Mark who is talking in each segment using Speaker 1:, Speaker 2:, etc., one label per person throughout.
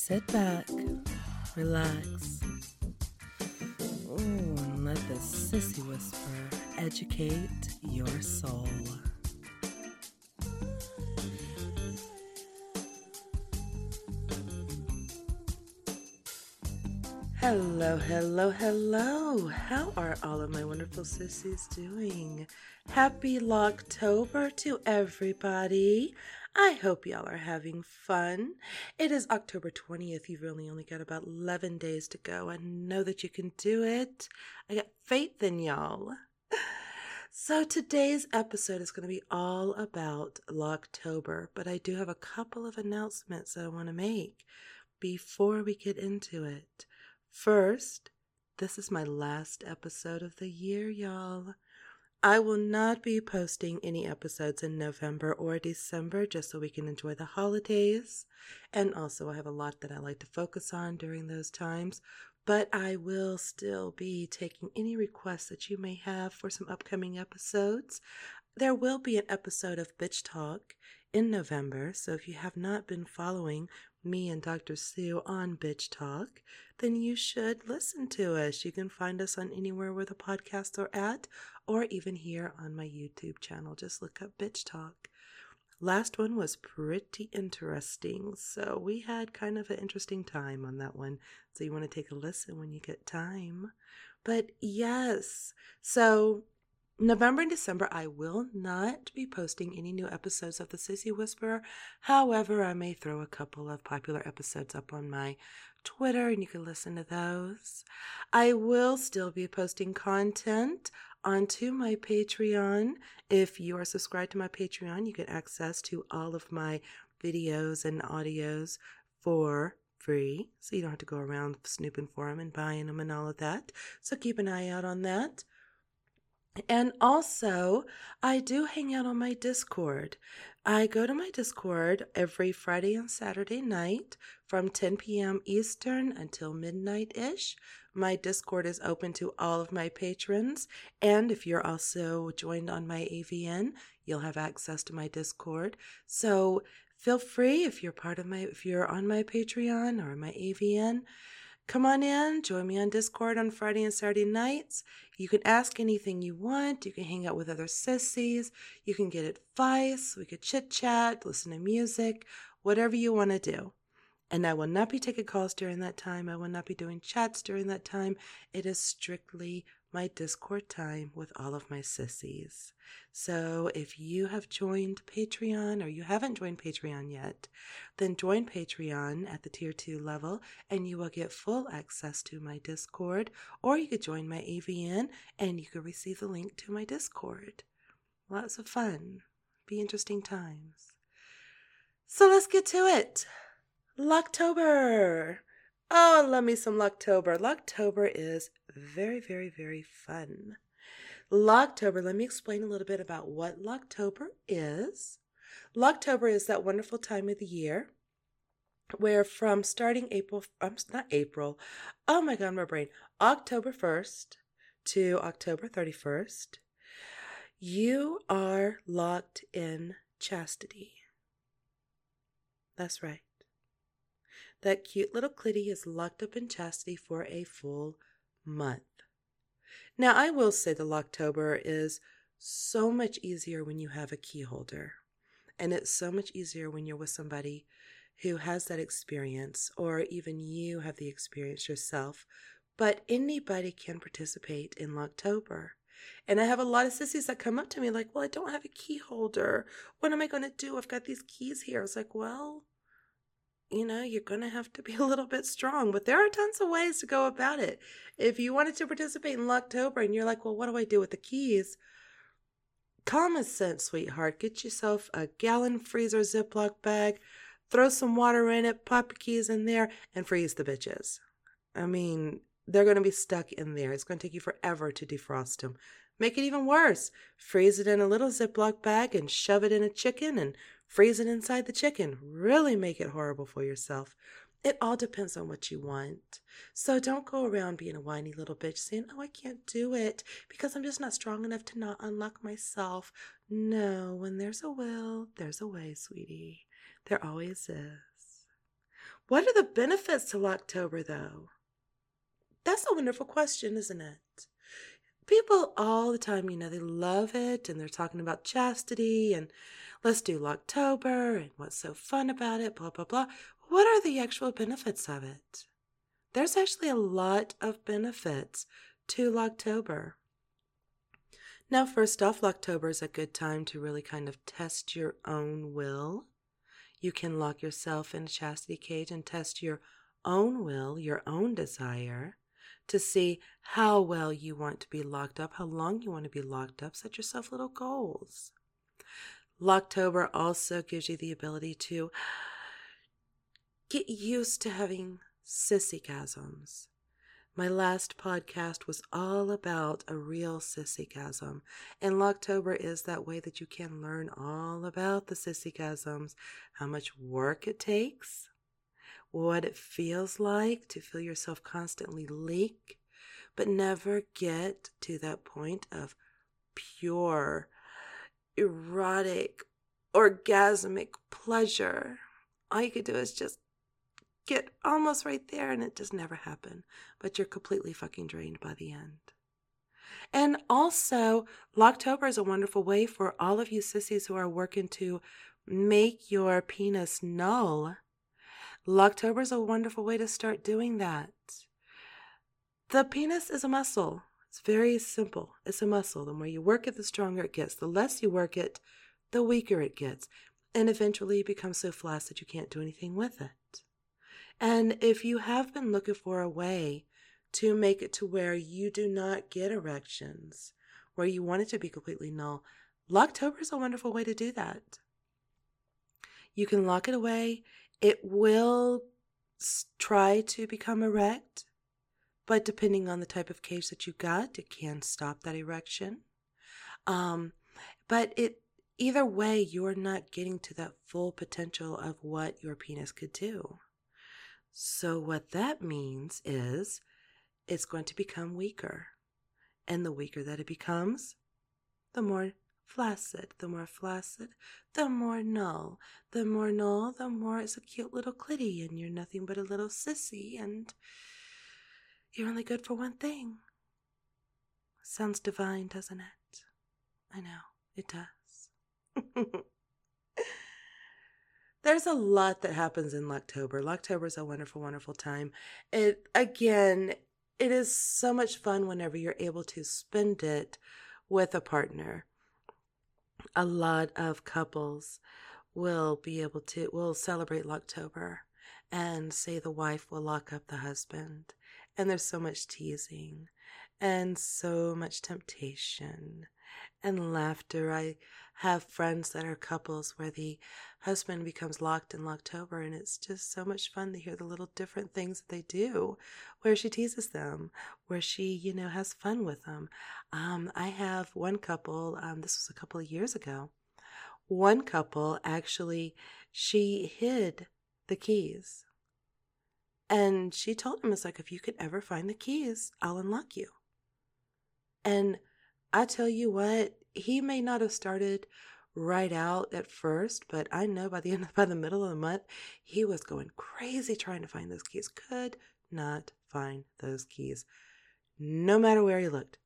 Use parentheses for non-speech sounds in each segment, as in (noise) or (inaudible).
Speaker 1: sit back, relax, ooh, and let the Sissy Whisperer educate your soul. Hello, hello, hello. How are all of my wonderful sissies doing? Happy Locktober to everybody. I hope y'all are having fun. It is October 20th. You've really only got about 11 days to go. I know that you can do it. I got faith in y'all. So today's episode is going to be all about Locktober, but I do have a couple of announcements that I want to make before we get into it. First, this is my last episode of the year, y'all. I will not be posting any episodes in November or December just so we can enjoy the holidays. And also, I have a lot that I like to focus on during those times. But I will still be taking any requests that you may have for some upcoming episodes. There will be an episode of Bitch Talk in November, so if you have not been following me and Dr. Sue on Bitch Talk, then you should listen to us. You can find us on anywhere where the podcasts are at, or even here on my YouTube channel. Just look up Bitch Talk. Last one was pretty interesting. So we had kind of an interesting time on that one. So you want to take a listen when you get time. But yes, so November and December, I will not be posting any new episodes of The Sissy Whisperer. However, I may throw a couple of popular episodes up on my Twitter and you can listen to those. I will still be posting content onto my Patreon. If you are subscribed to my Patreon, you get access to all of my videos and audios for free. So you don't have to go around snooping for them and buying them and all of that. So keep an eye out on that. And also, I do hang out on my Discord. I go to my Discord every Friday and Saturday night from 10 p.m. Eastern until midnight ish. My Discord is open to all of my patrons. And if you're also joined on my AVN, you'll have access to my Discord. So feel free if you're part of my, if you're on my Patreon or my AVN Come on in, join me on Discord on Friday and Saturday nights. You can ask anything you want. You can hang out with other sissies. You can get advice. We could chit chat, listen to music, whatever you want to do. And I will not be taking calls during that time. I will not be doing chats during that time. It is strictly my Discord time with all of my sissies. So if you have joined Patreon or you haven't joined Patreon yet, then join Patreon at the tier 2 level and you will get full access to my Discord or you could join my AVN and you could receive the link to my Discord. Lots of fun. Be interesting times. So let's get to it. Locktober. Oh, love me some Locktober. Locktober is very, very, very fun. Locktober, let me explain a little bit about what Locktober is. Locktober is that wonderful time of the year where from starting April, um, not April, oh my God, my brain, October 1st to October 31st, you are locked in chastity. That's right. That cute little clitty is locked up in chastity for a full month. Now, I will say the Locktober is so much easier when you have a key holder. And it's so much easier when you're with somebody who has that experience, or even you have the experience yourself. But anybody can participate in Locktober. And I have a lot of sissies that come up to me like, Well, I don't have a key holder. What am I going to do? I've got these keys here. I was like, Well, you know, you're going to have to be a little bit strong, but there are tons of ways to go about it. If you wanted to participate in Locktober and you're like, well, what do I do with the keys? Common sense, sweetheart. Get yourself a gallon freezer Ziploc bag, throw some water in it, pop your keys in there, and freeze the bitches. I mean, they're going to be stuck in there. It's going to take you forever to defrost them. Make it even worse. Freeze it in a little Ziploc bag and shove it in a chicken and freeze it inside the chicken. Really make it horrible for yourself. It all depends on what you want. So don't go around being a whiny little bitch saying, Oh, I can't do it because I'm just not strong enough to not unlock myself. No, when there's a will, there's a way, sweetie. There always is. What are the benefits to Locktober, though? That's a wonderful question, isn't it? People all the time, you know, they love it and they're talking about chastity and let's do Locktober and what's so fun about it, blah, blah, blah. What are the actual benefits of it? There's actually a lot of benefits to Locktober. Now, first off, Locktober is a good time to really kind of test your own will. You can lock yourself in a chastity cage and test your own will, your own desire, to see how well you want to be locked up, how long you want to be locked up. Set yourself little goals. Locktober also gives you the ability to get used to having sissygasms. My last podcast was all about a real sissygasm, and Locktober is that way that you can learn all about the sissygasms, how much work it takes, what it feels like to feel yourself constantly leak, but never get to that point of pure, erotic, orgasmic pleasure. All you could do is just get almost right there and it just never happened. But you're completely fucking drained by the end. And also, Locktober is a wonderful way for all of you sissies who are working to make your penis null. Locktober is a wonderful way to start doing that. The penis is a muscle. It's very simple. It's a muscle. The more you work it, the stronger it gets. The less you work it, the weaker it gets. And eventually it becomes so flaccid you can't do anything with it. And if you have been looking for a way to make it to where you do not get erections, where you want it to be completely null, Locktober is a wonderful way to do that. You can lock it away. It will try to become erect, but depending on the type of cage that you got, it can stop that erection. Um, but it either way, you're not getting to that full potential of what your penis could do. So, what that means is it's going to become weaker. And the weaker that it becomes, the more flaccid. The more flaccid, the more null. The more null, the more it's a cute little clitty, and you're nothing but a little sissy, and you're only good for one thing. Sounds divine, doesn't it? I know, it does. (laughs) there's a lot that happens in Locktober. Locktober is a wonderful, wonderful time. It again, it is so much fun whenever you're able to spend it with a partner. A lot of couples will be able to will celebrate Locktober and say the wife will lock up the husband. And there's so much teasing and so much temptation and laughter. I have friends that are couples where the husband becomes locked in Locktober, and it's just so much fun to hear the little different things that they do, where she teases them, where she, you know, has fun with them. Um, I have one couple, um, this was a couple of years ago. One couple actually, she hid the keys. And she told him, it's like, if you could ever find the keys, I'll unlock you. And I tell you what, he may not have started right out at first, but I know by the end by the middle of the month, he was going crazy trying to find those keys. Could not find those keys. No matter where he looked.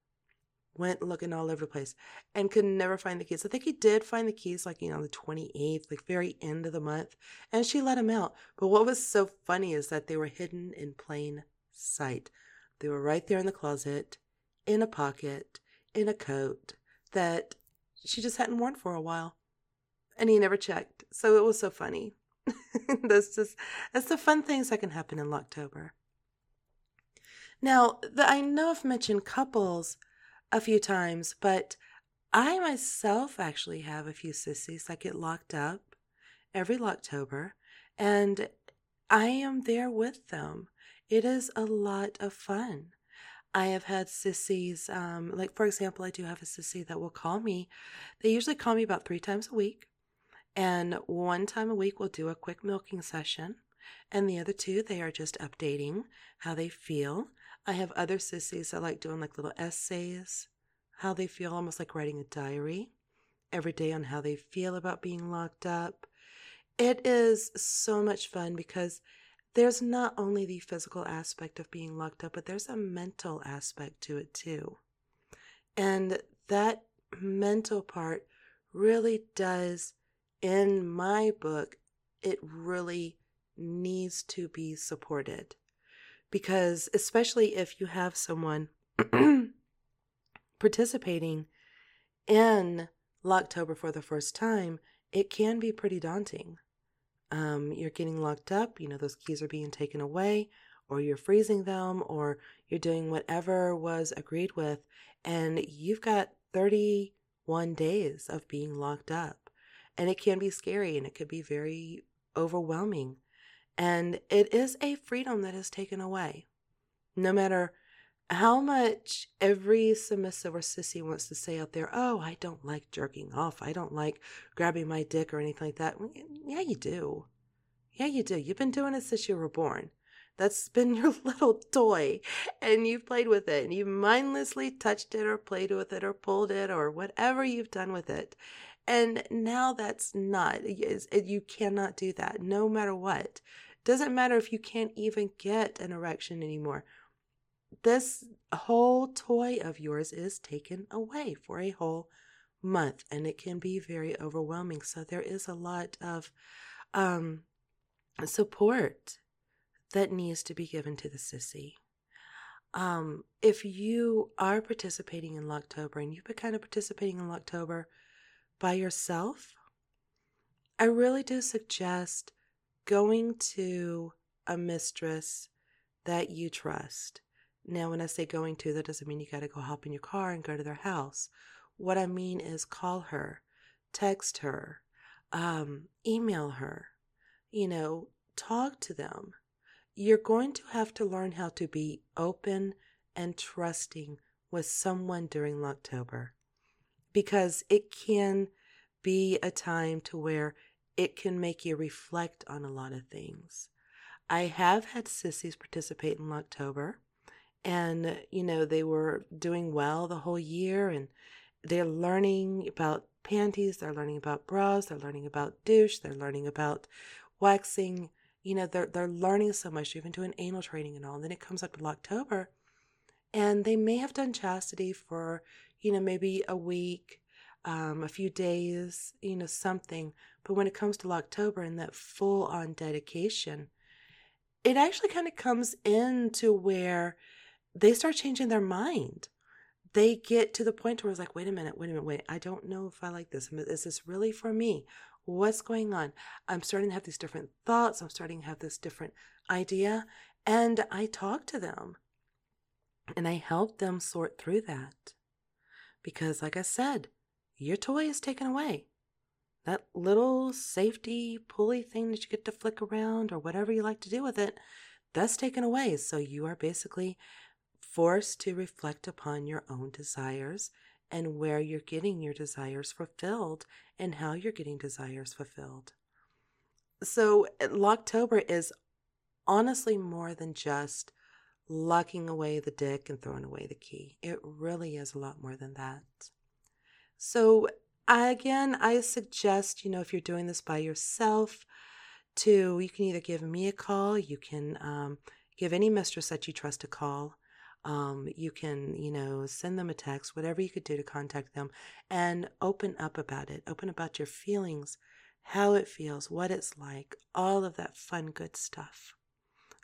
Speaker 1: Went looking all over the place and could never find the keys. I think he did find the keys like, you know, the 28th, like very end of the month, and she let him out. But what was so funny is that they were hidden in plain sight. They were right there in the closet, in a pocket, in a coat that she just hadn't worn for a while. And he never checked. So it was so funny. (laughs) that's just that's the fun things that can happen in Locktober. Now, the, I know I've mentioned couples a few times, but I myself actually have a few sissies that get locked up every Locktober, and I am there with them. It is a lot of fun. I have had sissies, um, like for example, I do have a sissy that will call me. They usually call me about three times a week. And one time a week, we'll do a quick milking session. And the other two, they are just updating how they feel. I have other sissies that like doing like little essays, how they feel, almost like writing a diary every day on how they feel about being locked up. It is so much fun because there's not only the physical aspect of being locked up, but there's a mental aspect to it too. And that mental part really does, in my book, it really needs to be supported. Because, especially if you have someone (clears throat) participating in Locktober for the first time, it can be pretty daunting. Um, you're getting locked up, you know, those keys are being taken away, or you're freezing them, or you're doing whatever was agreed with, and you've got 31 days of being locked up. And it can be scary and it could be very overwhelming. And it is a freedom that is taken away. No matter how much every submissive or sissy wants to say out there, oh, I don't like jerking off. I don't like grabbing my dick or anything like that. Yeah, you do. Yeah, you do. You've been doing it since you were born. That's been (laughs) your little toy, and you've played with it, and you mindlessly touched it, or played with it, or pulled it, or whatever you've done with it. And now that's not, you cannot do that no matter what. Doesn't matter if you can't even get an erection anymore. This whole toy of yours is taken away for a whole month, and it can be very overwhelming. So there is a lot of um, support that needs to be given to the sissy. Um, if you are participating in Locktober and you've been kind of participating in Locktober by yourself, I really do suggest going to a mistress that you trust. Now, when I say going to, that doesn't mean you got to go hop in your car and go to their house. What I mean is call her, text her, um, email her, you know, talk to them you're going to have to learn how to be open and trusting with someone during Locktober because it can be a time to where it can make you reflect on a lot of things. I have had sissies participate in October, and you know they were doing well the whole year and they're learning about panties, they're learning about bras, they're learning about douche, they're learning about waxing you know, they're they're learning so much, even doing anal training and all. And then it comes up to October, and they may have done chastity for, you know, maybe a week, um, a few days, you know, something. But when it comes to October and that full on dedication, it actually kind of comes into where they start changing their mind. They get to the point where it's like, wait a minute, wait a minute, wait, I don't know if I like this. Is this really for me? what's going on? I'm starting to have these different thoughts. I'm starting to have this different idea. And I talk to them and I help them sort through that. Because, like I said, your toy is taken away. That little safety pulley thing that you get to flick around or whatever you like to do with it, that's taken away. So you are basically forced to reflect upon your own desires and where you're getting your desires fulfilled and how you're getting desires fulfilled. So, eh, Locktober is honestly more than just locking away the dick and throwing away the key. It really is a lot more than that. So, again, I suggest, you know, if you're doing this by yourself, to you can either give me a call, you can um, give any mistress that you trust a call. Um, you can, you know, send them a text, whatever you could do to contact them and open up about it. Open about your feelings, how it feels, what it's like, all of that fun, good stuff.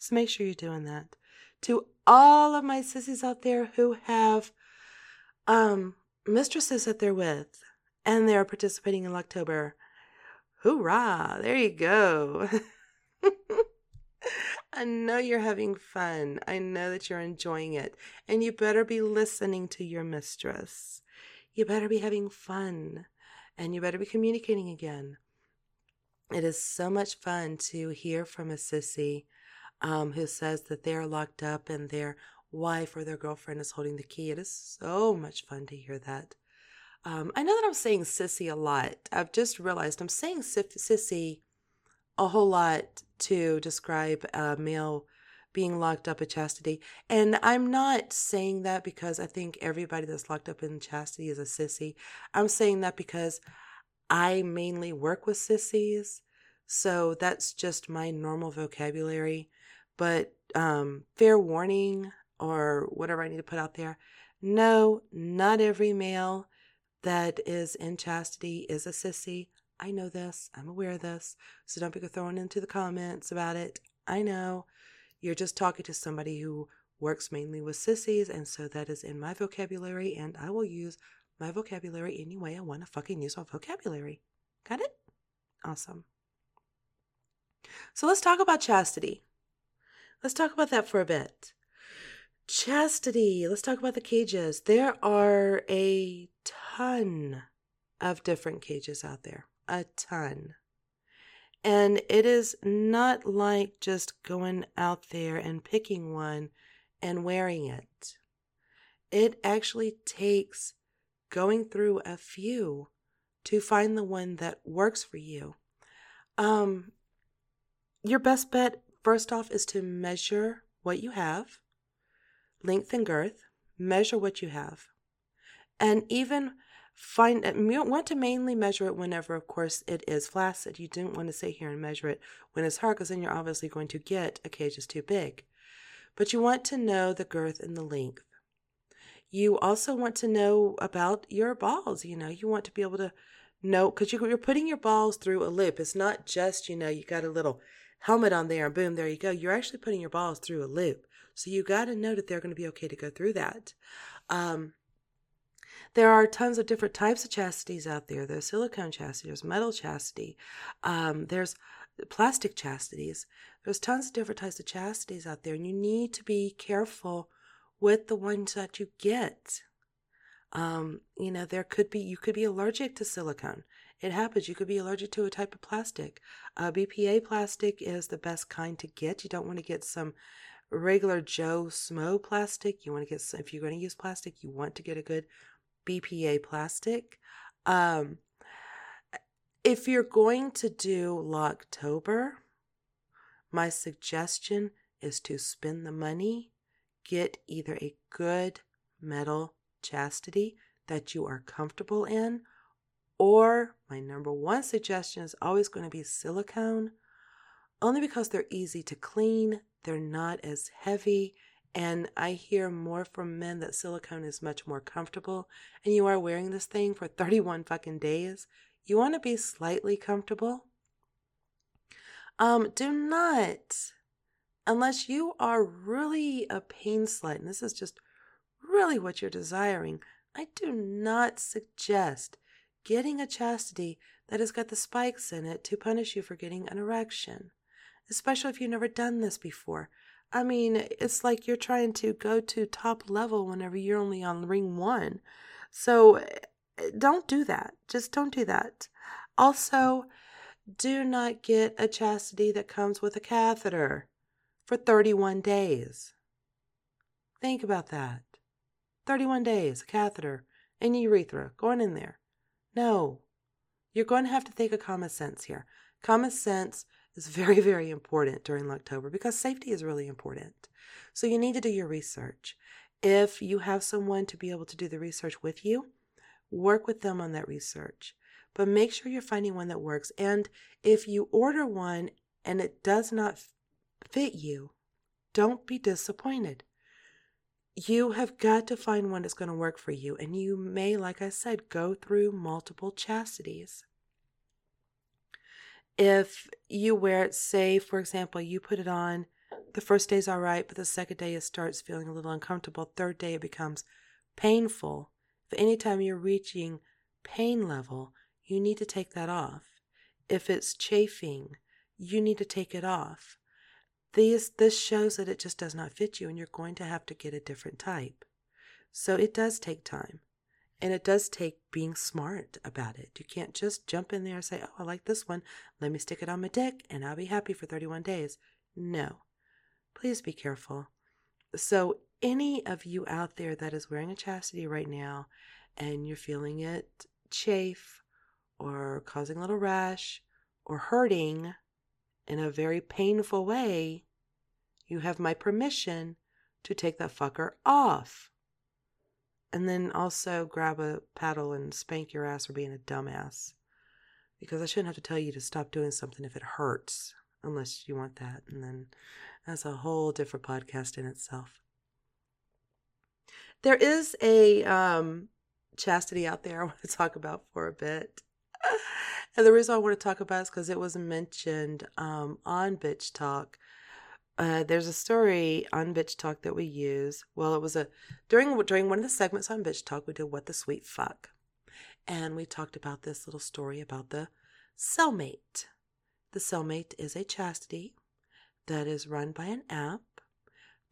Speaker 1: So make sure you're doing that. To all of my sissies out there who have um, mistresses that they're with and they're participating in October, hoorah, there you go. (laughs) I know you're having fun. I know that you're enjoying it. And you better be listening to your mistress. You better be having fun. And you better be communicating again. It is so much fun to hear from a sissy um, who says that they're locked up and their wife or their girlfriend is holding the key. It is so much fun to hear that. Um, I know that I'm saying sissy a lot. I've just realized I'm saying sissy a whole lot to describe a male being locked up in chastity. And I'm not saying that because I think everybody that's locked up in chastity is a sissy. I'm saying that because I mainly work with sissies. So that's just my normal vocabulary. But um, fair warning or whatever I need to put out there no, not every male that is in chastity is a sissy. I know this. I'm aware of this. So don't be throwing into the comments about it. I know you're just talking to somebody who works mainly with sissies, and so that is in my vocabulary, and I will use my vocabulary any way I want to fucking use my vocabulary. Got it? Awesome. So let's talk about chastity. Let's talk about that for a bit. Chastity. Let's talk about the cages. There are a ton of different cages out there. A ton. And it is not like just going out there and picking one and wearing it. It actually takes going through a few to find the one that works for you. Um, your best bet, first off, is to measure what you have, length and girth, measure what you have. And even find, you want to mainly measure it whenever, of course, it is flaccid. You didn't want to sit here and measure it when it's hard because then you're obviously going to get a cage that's too big. But you want to know the girth and the length. You also want to know about your balls. You know, you want to be able to know because you're putting your balls through a loop. It's not just, you know, you got a little helmet on there and boom, there you go. You're actually putting your balls through a loop. So you got to know that they're going to be okay to go through that. Um, there are tons of different types of chastities out there. There's silicone chastity, there's metal chastity, um, there's plastic chastities. There's tons of different types of chastities out there, and you need to be careful with the ones that you get. Um, you know, there could be, you could be allergic to silicone. It happens. You could be allergic to a type of plastic. Uh, BPA plastic is the best kind to get. You don't want to get some regular Joe Smo plastic. You want to get, if you're going to use plastic, you want to get a good BPA plastic. Um, if you're going to do Locktober, my suggestion is to spend the money, get either a good metal chastity that you are comfortable in, or my number one suggestion is always going to be silicone, only because they're easy to clean, they're not as heavy, and I hear more from men that silicone is much more comfortable. And you are wearing this thing for 31 fucking days. You want to be slightly comfortable. Um, do not, unless you are really a pain slut, and this is just really what you're desiring, I do not suggest getting a chastity that has got the spikes in it to punish you for getting an erection, especially if you've never done this before. I mean, it's like you're trying to go to top level whenever you're only on ring one. So eh, don't do that. Just don't do that. Also, do not get a chastity that comes with a catheter for 31 days. Think about that. 31 days, a catheter, your urethra, going in there. No. You're going to have to think of common sense here. Common sense is very, very important during October because safety is really important. So you need to do your research. If you have someone to be able to do the research with you, work with them on that research. But make sure you're finding one that works. And if you order one and it does not fit you, don't be disappointed. You have got to find one that's going to work for you. And you may, like I said, go through multiple chastities if you wear it, say, for example, you put it on, the first day's all right, but the second day it starts feeling a little uncomfortable. Third day it becomes painful. If anytime you're reaching pain level, you need to take that off. If it's chafing, you need to take it off. These, this shows that it just does not fit you and you're going to have to get a different type. So it does take time. And it does take being smart about it. You can't just jump in there and say, oh, I like this one. Let me stick it on my dick and I'll be happy for 31 days. No. Please be careful. So, any of you out there that is wearing a chastity right now and you're feeling it chafe or causing a little rash or hurting in a very painful way, you have my permission to take that fucker off and then also grab a paddle and spank your ass for being a dumbass. because I shouldn't have to tell you to stop doing something if it hurts, unless you want that. And then that's a whole different podcast in itself. There is a um, chastity out there I want to talk about for a bit. (laughs) And the reason I want to talk about is because it was mentioned um, on Bitch Talk. Uh, there's a story on Bitch Talk that we use. Well, it was a during during one of the segments on Bitch Talk, we did what the sweet fuck, and we talked about this little story about the cellmate. The cellmate is a chastity that is run by an app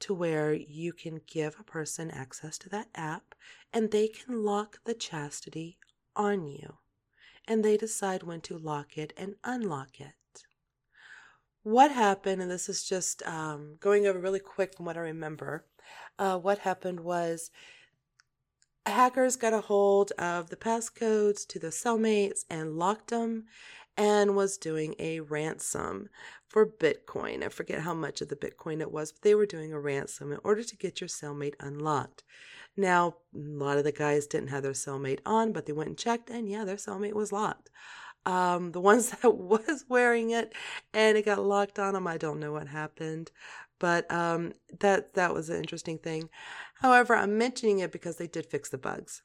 Speaker 1: to where you can give a person access to that app and they can lock the chastity on you and they decide when to lock it and unlock it. What happened, and this is just um, going over really quick from what I remember, uh, what happened was hackers got a hold of the passcodes to the cellmates and locked them and was doing a ransom for Bitcoin. I forget how much of the Bitcoin it was, but they were doing a ransom in order to get your cellmate unlocked. Now, a lot of the guys didn't have their cellmate on, but they went and checked, and yeah, their cellmate was locked. Um, the (laughs) ones that was wearing it and it got locked on them, I don't know what happened, but um, that that was an interesting thing. However, I'm mentioning it because they did fix the bugs.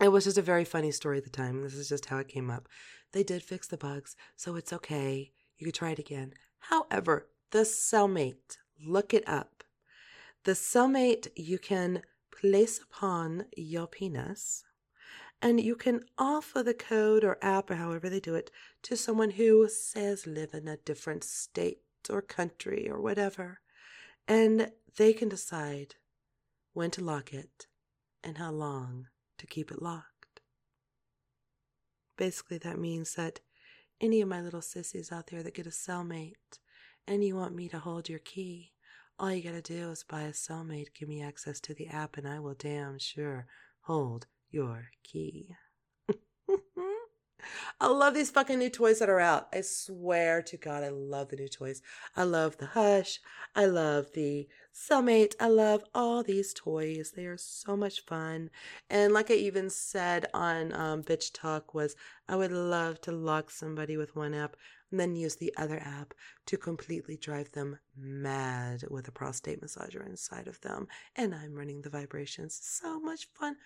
Speaker 1: It was just a very funny story at the time. This is just how it came up. They did fix the bugs, so it's okay. You could try it again. However, the cellmate, look it up. The cellmate, you can place upon your penis and you can offer the code or app or however they do it to someone who says live in a different state or country or whatever. And they can decide when to lock it and how long to keep it locked. Basically, that means that any of my little sissies out there that get a cellmate and you want me to hold your key, all you gotta do is buy a cellmate, give me access to the app, and I will damn sure hold your key. I love these fucking new toys that are out. I swear to God, I love the new toys. I love the Hush. I love the Cellmate. I love all these toys. They are so much fun. And like I even said on um, Bitch Talk, was I would love to lock somebody with one app and then use the other app to completely drive them mad with a prostate massager inside of them. And I'm running the vibrations. So much fun.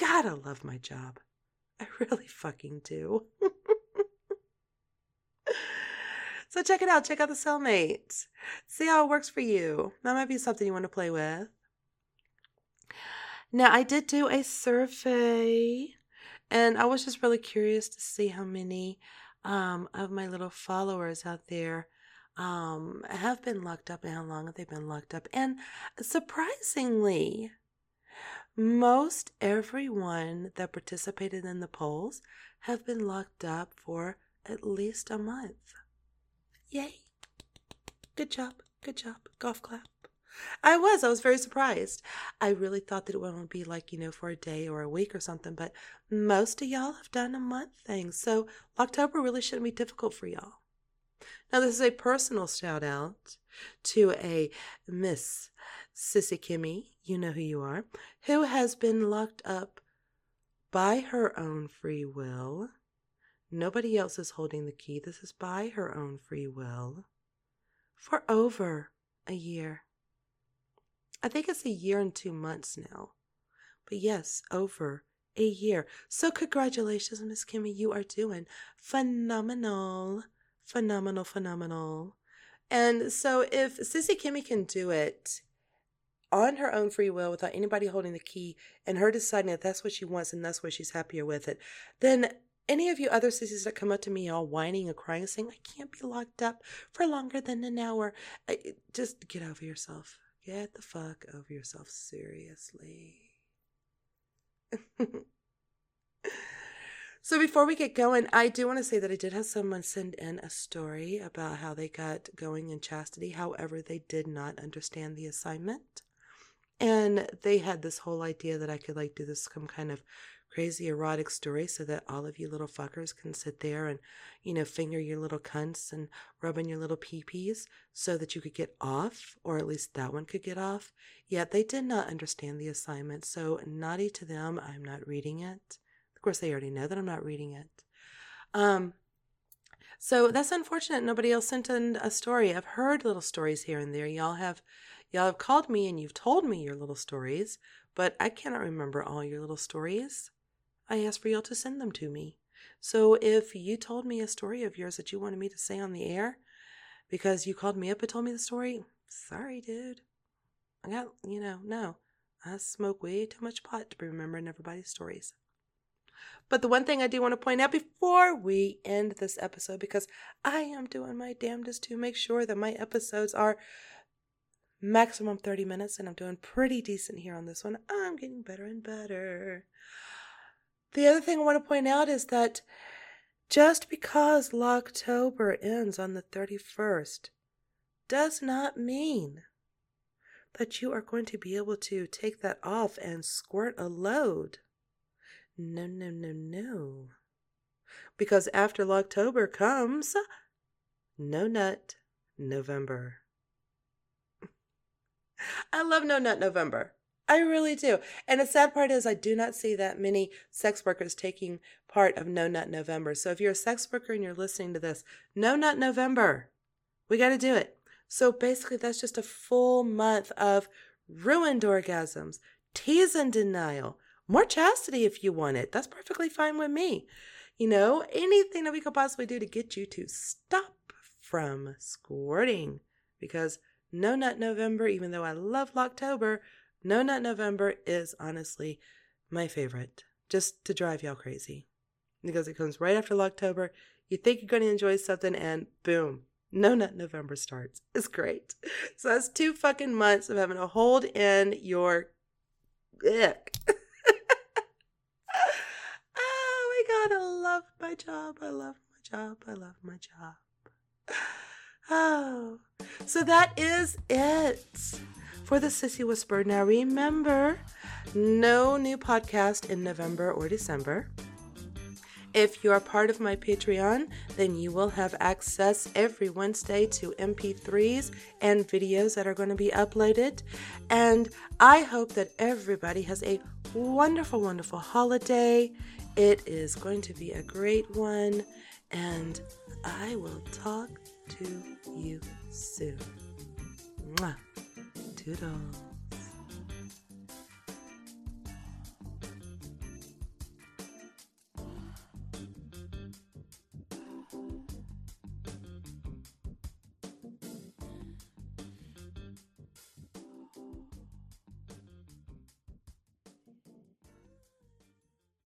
Speaker 1: I love my job. (laughs) I really fucking do. (laughs) so check it out. Check out the cellmate. See how it works for you. That might be something you want to play with. Now, I did do a survey and I was just really curious to see how many um, of my little followers out there um, have been locked up and how long have they been locked up. And surprisingly, most everyone that participated in the polls have been locked up for at least a month. Yay! Good job, good job. Golf clap. I was. I was very surprised. I really thought that it would be like, you know, for a day or a week or something, but most of y'all have done a month thing. So October really shouldn't be difficult for y'all. Now, this is a personal shout out to a Miss Sissy Kimmy, you know who you are, who has been locked up by her own free will. Nobody else is holding the key. This is by her own free will for over a year. I think it's a year and two months now. But yes, over a year. So congratulations, Miss Kimmy. You are doing phenomenal. Phenomenal, phenomenal. And so if Sissy Kimmy can do it, on her own free will without anybody holding the key and her deciding that that's what she wants and that's where she's happier with it, then any of you other sissies that come up to me all whining and crying, saying, I can't be locked up for longer than an hour, I, just get over yourself. Get the fuck over yourself, seriously. (laughs) so before we get going, I do want to say that I did have someone send in a story about how they got going in chastity. However, they did not understand the assignment. And they had this whole idea that I could like do this some kind of crazy erotic story so that all of you little fuckers can sit there and, you know, finger your little cunts and rub in your little peepees so that you could get off, or at least that one could get off. Yet they did not understand the assignment, so naughty to them, I'm not reading it. Course, they already know that I'm not reading it. Um, so that's unfortunate. Nobody else sent in a story. I've heard little stories here and there. Y'all have, y'all have called me and you've told me your little stories, but I cannot remember all your little stories. I asked for y'all to send them to me. So if you told me a story of yours that you wanted me to say on the air because you called me up and told me the story, sorry, dude. I got, you know, no. I smoke way too much pot to be remembering everybody's stories. But the one thing I do want to point out before we end this episode, because I am doing my damnedest to make sure that my episodes are maximum 30 minutes, and I'm doing pretty decent here on this one. I'm getting better and better. The other thing I want to point out is that just because Locktober ends on the 31st does not mean that you are going to be able to take that off and squirt a load. No, no, no, no. Because after October comes No Nut November. I love No Nut November. I really do. And the sad part is, I do not see that many sex workers taking part of No Nut November. So if you're a sex worker and you're listening to this, No Nut November, we got to do it. So basically, that's just a full month of ruined orgasms, tease and denial, more chastity if you want it. That's perfectly fine with me. You know, anything that we could possibly do to get you to stop from squirting. Because No Nut November, even though I love October, No Nut November is honestly my favorite. Just to drive y'all crazy. Because it comes right after October. You think you're going to enjoy something, and boom, no Nut November starts. (laughs) It's great. So that's two fucking months of having to hold in your ick. (laughs) oh my god, I love my job. I love my job. I love my job. (sighs) Oh, so that is it for the Sissy Whisperer. Now remember, no new podcast in November or December. If you are part of my Patreon, then you will have access every Wednesday to MP3s and videos that are going to be uploaded. And I hope that everybody has a wonderful, wonderful holiday. It is going to be a great one. And I will talk to you soon. Mwah. Toodles.